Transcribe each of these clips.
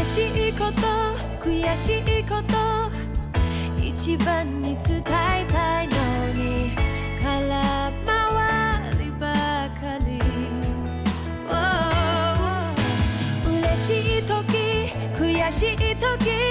嬉しいこと悔しいこと一番に伝えたいのに空回りばかり、oh, 嬉しい時悔しい時。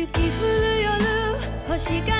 雪降る夜星が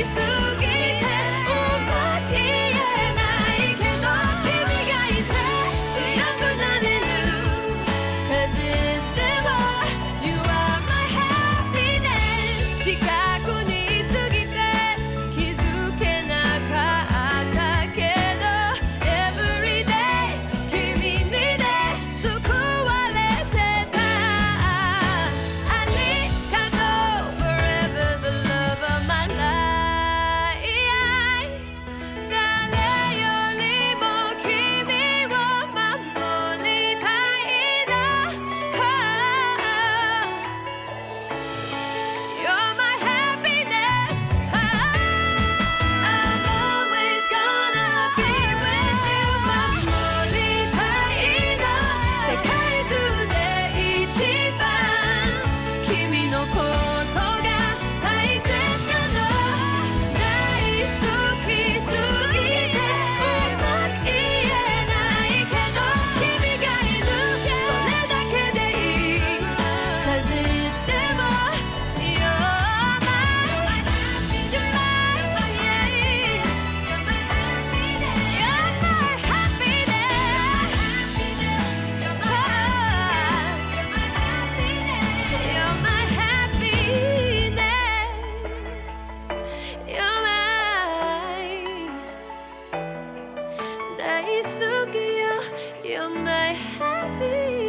Cause it 大好きよ You're my happy